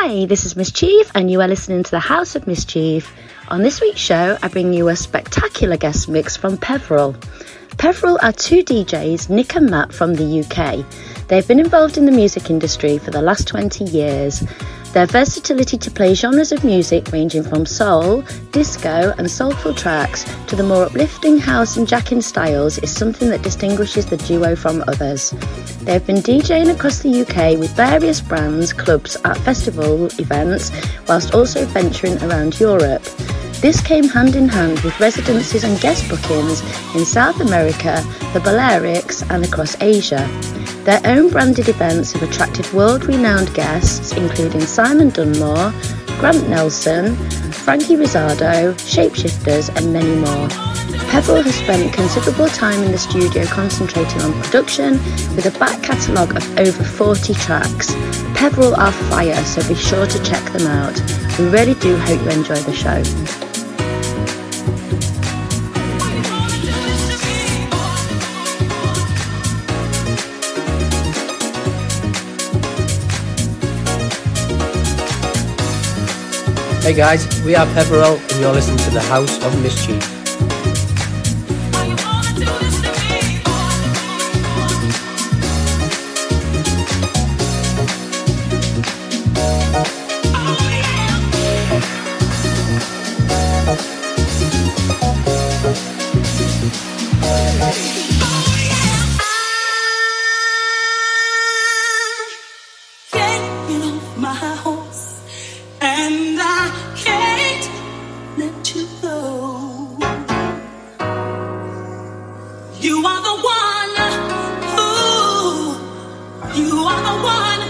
Hi, this is Miss Chief, and you are listening to the House of Miss Chief. On this week's show, I bring you a spectacular guest mix from Peverell. Peverell are two DJs, Nick and Matt from the UK. They've been involved in the music industry for the last 20 years. Their versatility to play genres of music ranging from soul, disco, and soulful tracks to the more uplifting house and jacking styles is something that distinguishes the duo from others. They have been DJing across the UK with various brands, clubs, at festival events, whilst also venturing around Europe. This came hand in hand with residencies and guest bookings in South America, the Balearics, and across Asia. Their own branded events have attracted world renowned guests, including Simon Dunmore, Grant Nelson, Frankie Rizardo, Shapeshifters, and many more. Peverell has spent considerable time in the studio concentrating on production with a back catalogue of over 40 tracks. Peverell are fire, so be sure to check them out. We really do hope you enjoy the show. Hey guys, we are Peverell and you're listening to the House of Miss Chief. You are the one. Ooh, you are the one.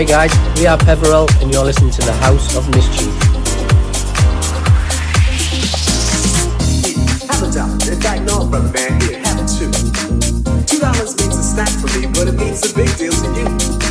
Hey guys, we are Peverell and you're listening to the House of Miss Chief. Have a dollar. In fact, no, brother man, here, have it too. Two dollars means a snack for me, but it means a big deal to you.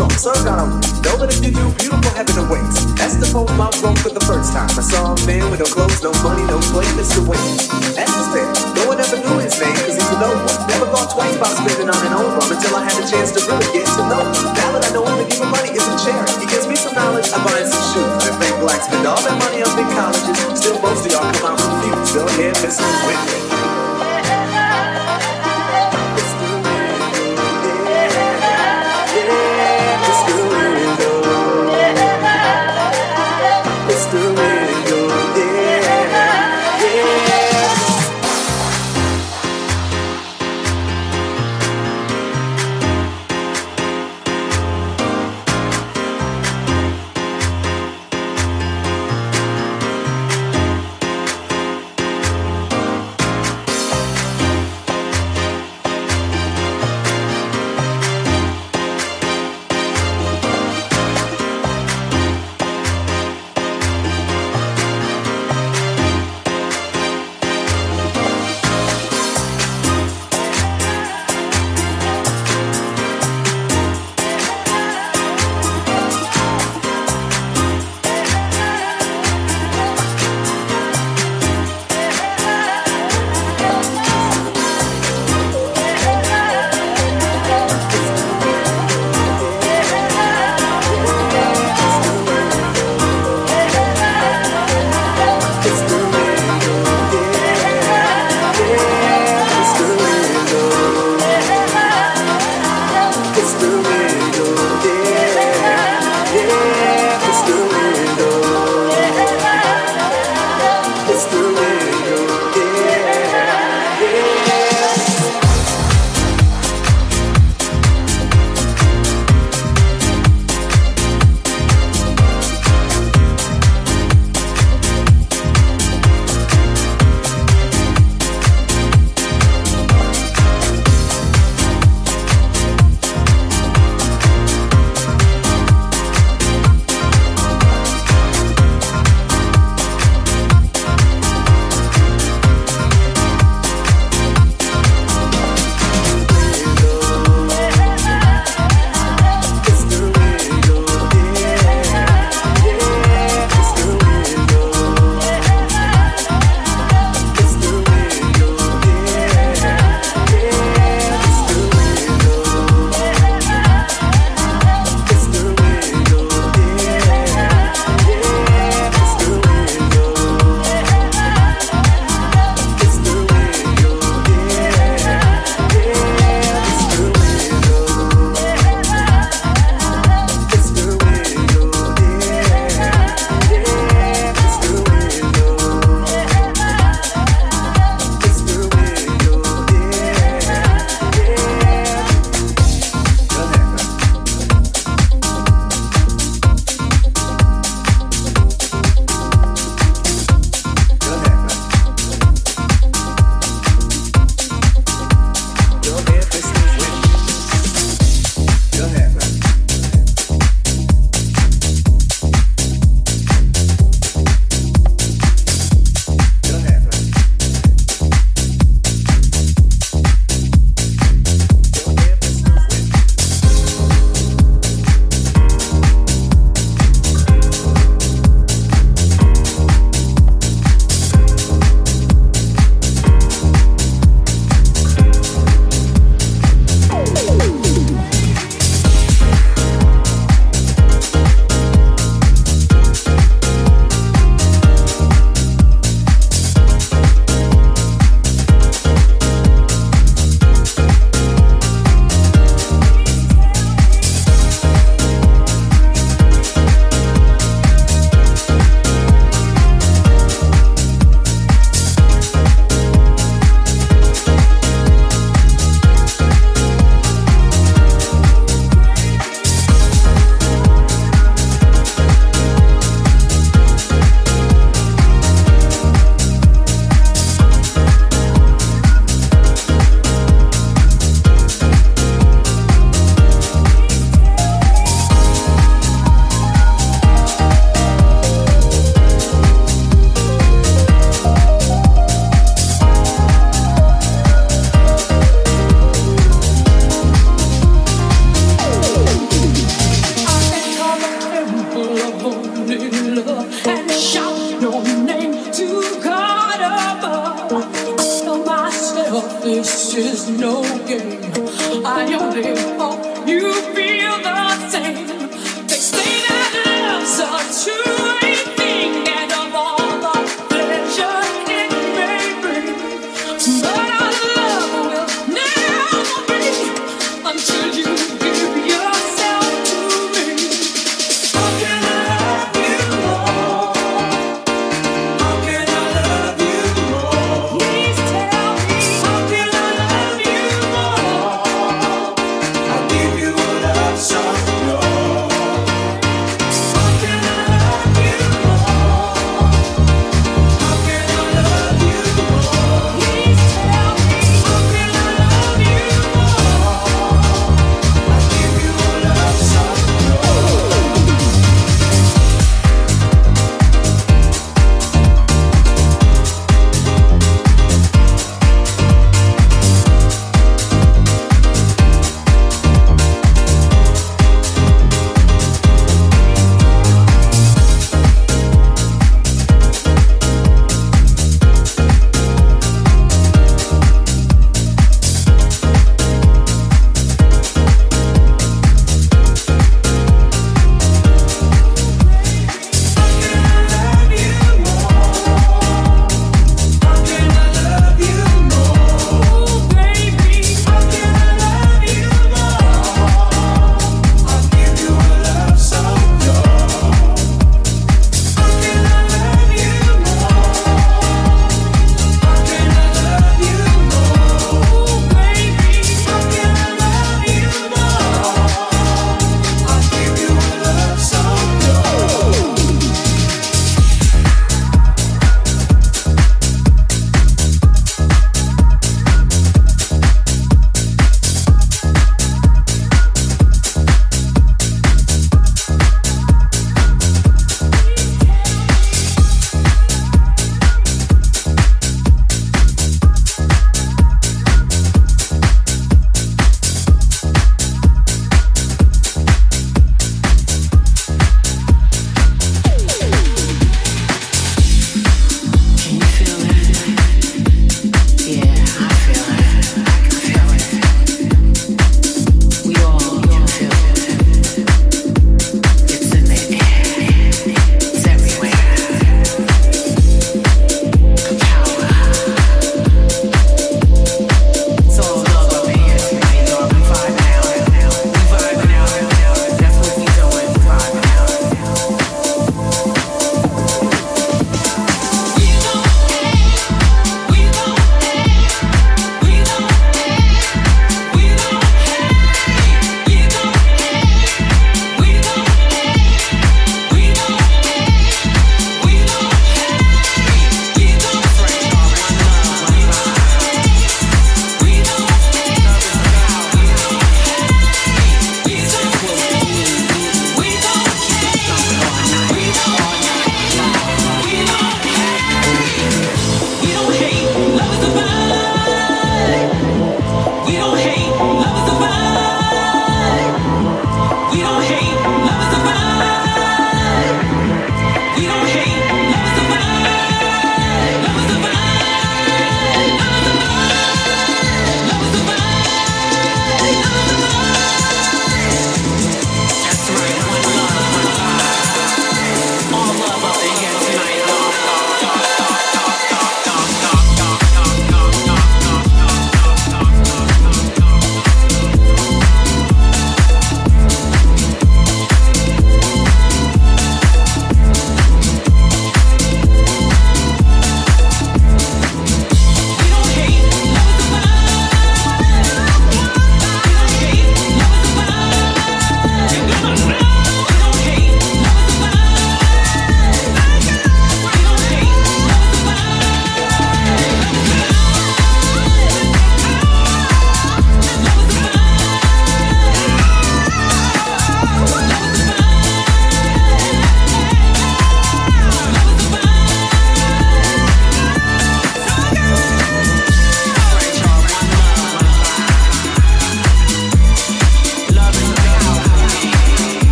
Strong, sir, gotta know that if you do, beautiful heaven awaits. That's the poem I wrote for the first time. I saw a man with no clothes, no money, no play, Mr. Wayne. That's his name. No one ever knew his name, cause he's a no one. Never thought twice about spending on an old one until I had a chance to really get to know him. Now that I know him, to give him money isn't charity. He gives me some knowledge, I buy some shoes. And fake black spend all that money on big colleges. Still, most of y'all come out confused. Go ahead, Mr. Whitney.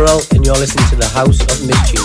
And you're listening to the House of Miss Chief.